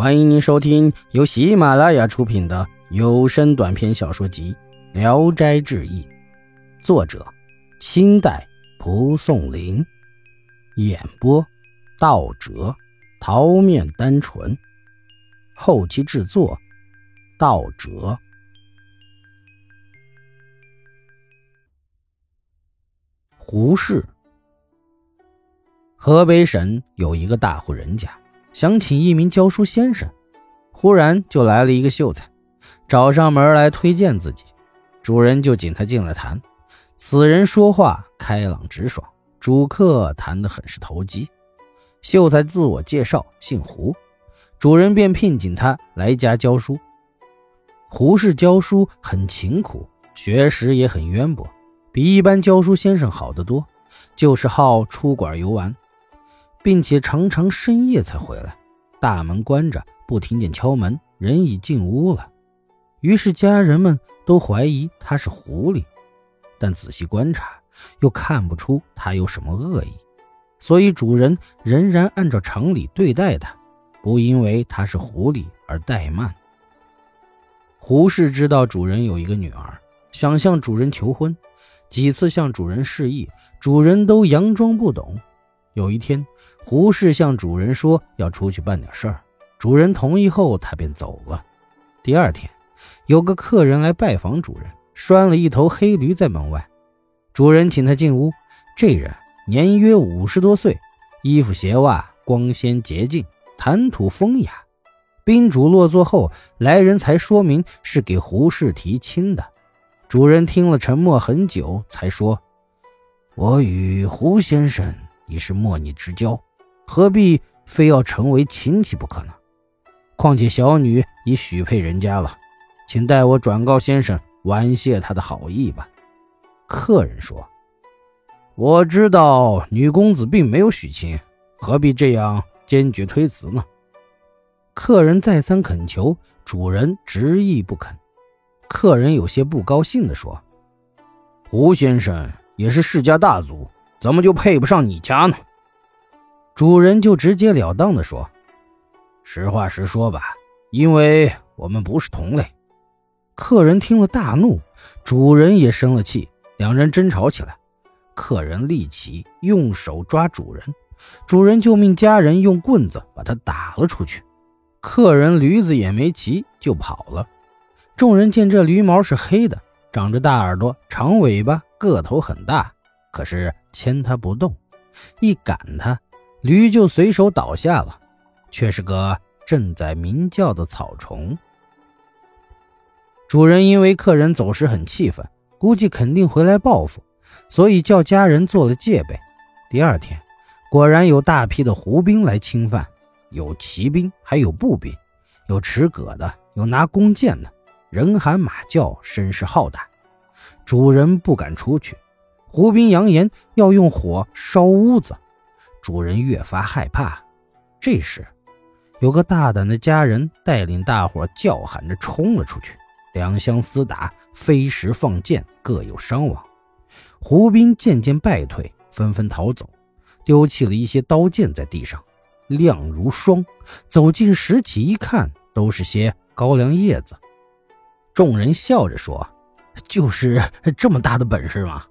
欢迎您收听由喜马拉雅出品的有声短篇小说集《聊斋志异》，作者：清代蒲松龄，演播：道哲、桃面单纯，后期制作：道哲。胡适，河北省有一个大户人家。想请一名教书先生，忽然就来了一个秀才，找上门来推荐自己。主人就请他进来谈。此人说话开朗直爽，主客谈得很是投机。秀才自我介绍，姓胡，主人便聘请他来家教书。胡氏教书很勤苦，学识也很渊博，比一般教书先生好得多，就是好出馆游玩。并且常常深夜才回来，大门关着，不听见敲门，人已进屋了。于是家人们都怀疑他是狐狸，但仔细观察又看不出他有什么恶意，所以主人仍然按照常理对待他，不因为他是狐狸而怠慢。胡适知道主人有一个女儿，想向主人求婚，几次向主人示意，主人都佯装不懂。有一天。胡适向主人说要出去办点事儿，主人同意后，他便走了。第二天，有个客人来拜访主人，拴了一头黑驴在门外。主人请他进屋。这人年约五十多岁，衣服鞋袜光鲜洁净，谈吐风雅。宾主落座后，来人才说明是给胡适提亲的。主人听了，沉默很久，才说：“我与胡先生已是莫逆之交。”何必非要成为亲戚不可呢？况且小女已许配人家了，请代我转告先生，婉谢他的好意吧。客人说：“我知道女公子并没有许亲，何必这样坚决推辞呢？”客人再三恳求，主人执意不肯。客人有些不高兴地说：“胡先生也是世家大族，怎么就配不上你家呢？”主人就直截了当的说：“实话实说吧，因为我们不是同类。”客人听了大怒，主人也生了气，两人争吵起来。客人立起，用手抓主人，主人就命家人用棍子把他打了出去。客人驴子也没骑就跑了。众人见这驴毛是黑的，长着大耳朵、长尾巴，个头很大，可是牵它不动，一赶它。驴就随手倒下了，却是个正在鸣叫的草虫。主人因为客人走时很气愤，估计肯定回来报复，所以叫家人做了戒备。第二天，果然有大批的胡兵来侵犯，有骑兵，还有步兵，有持戈的，有拿弓箭的，人喊马叫，声势浩大。主人不敢出去，胡兵扬言要用火烧屋子。主人越发害怕。这时，有个大胆的家人带领大伙叫喊着冲了出去，两相厮打，飞石放箭，各有伤亡。胡兵渐渐败退，纷纷逃走，丢弃了一些刀剑在地上，亮如霜。走近拾起一看，都是些高粱叶子。众人笑着说：“就是这么大的本事吗？”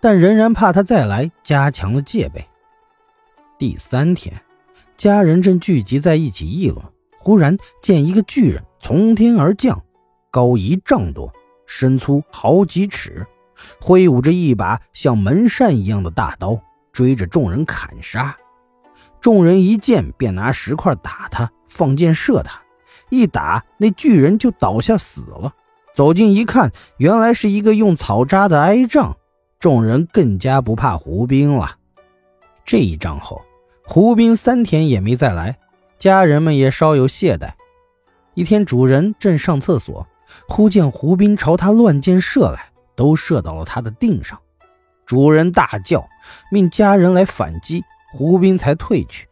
但仍然怕他再来，加强了戒备。第三天，家人正聚集在一起议论，忽然见一个巨人从天而降，高一丈多，身粗好几尺，挥舞着一把像门扇一样的大刀，追着众人砍杀。众人一见便拿石块打他，放箭射他，一打那巨人就倒下死了。走近一看，原来是一个用草扎的哀杖。众人更加不怕胡兵了。这一仗后，胡兵三天也没再来，家人们也稍有懈怠。一天，主人正上厕所，忽见胡兵朝他乱箭射来，都射到了他的腚上。主人大叫，命家人来反击，胡兵才退去。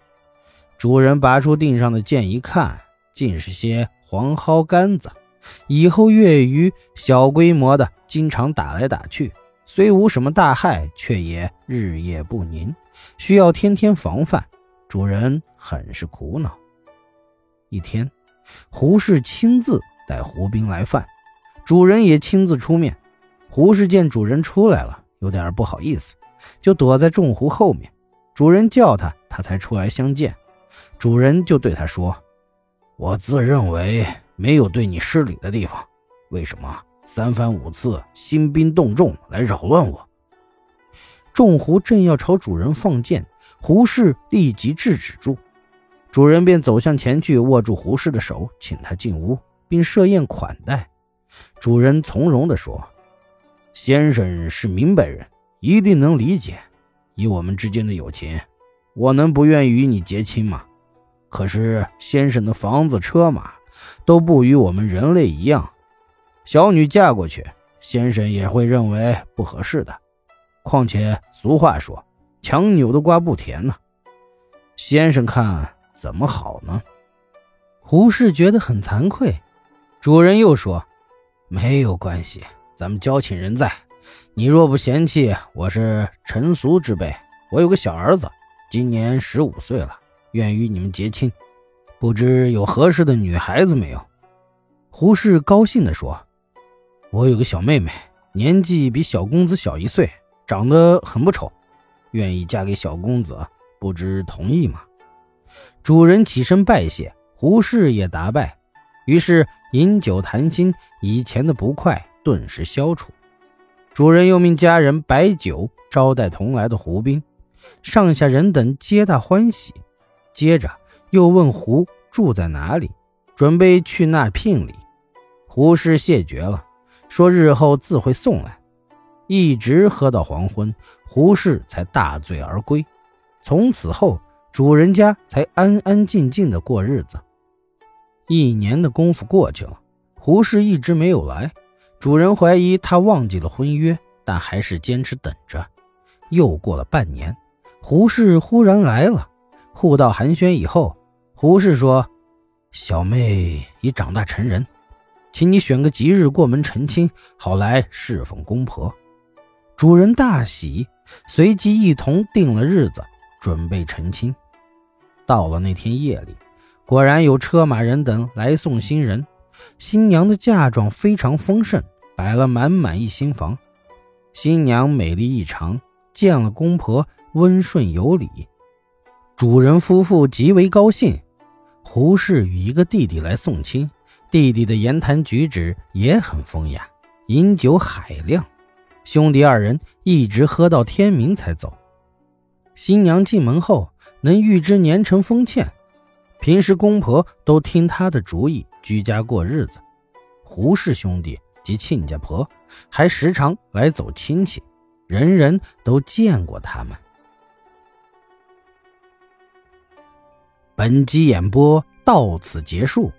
主人拔出腚上的箭一看，竟是些黄蒿杆子。以后月余小规模的，经常打来打去。虽无什么大害，却也日夜不宁，需要天天防范。主人很是苦恼。一天，胡氏亲自带胡兵来犯，主人也亲自出面。胡氏见主人出来了，有点不好意思，就躲在众胡后面。主人叫他，他才出来相见。主人就对他说：“我自认为没有对你失礼的地方，为什么三番五次兴兵动众来扰乱我？”众胡正要朝主人放箭，胡氏立即制止住。主人便走向前去，握住胡氏的手，请他进屋，并设宴款待。主人从容地说。先生是明白人，一定能理解。以我们之间的友情，我能不愿与你结亲吗？可是先生的房子、车马都不与我们人类一样，小女嫁过去，先生也会认为不合适的。况且俗话说，强扭的瓜不甜呢。先生看怎么好呢？胡适觉得很惭愧。主人又说：“没有关系。”咱们交情仍在，你若不嫌弃，我是成俗之辈，我有个小儿子，今年十五岁了，愿与你们结亲，不知有合适的女孩子没有？胡适高兴地说：“我有个小妹妹，年纪比小公子小一岁，长得很不丑，愿意嫁给小公子，不知同意吗？”主人起身拜谢，胡氏也答拜，于是饮酒谈心，以前的不快。顿时消除。主人又命家人摆酒招待同来的胡兵，上下人等皆大欢喜。接着又问胡住在哪里，准备去那聘礼。胡氏谢绝了，说日后自会送来。一直喝到黄昏，胡氏才大醉而归。从此后，主人家才安安静静的过日子。一年的功夫过去了，胡氏一直没有来。主人怀疑他忘记了婚约，但还是坚持等着。又过了半年，胡氏忽然来了。互道寒暄以后，胡氏说：“小妹已长大成人，请你选个吉日过门成亲，好来侍奉公婆。”主人大喜，随即一同定了日子，准备成亲。到了那天夜里，果然有车马人等来送新人，新娘的嫁妆非常丰盛。摆了满满一新房，新娘美丽异常，见了公婆温顺有礼，主人夫妇极为高兴。胡氏与一个弟弟来送亲，弟弟的言谈举止也很风雅，饮酒海量，兄弟二人一直喝到天明才走。新娘进门后能预知年成封建，平时公婆都听他的主意，居家过日子。胡氏兄弟。及亲家婆还时常来走亲戚，人人都见过他们。本集演播到此结束，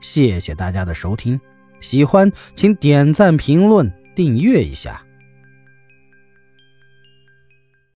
谢谢大家的收听，喜欢请点赞、评论、订阅一下。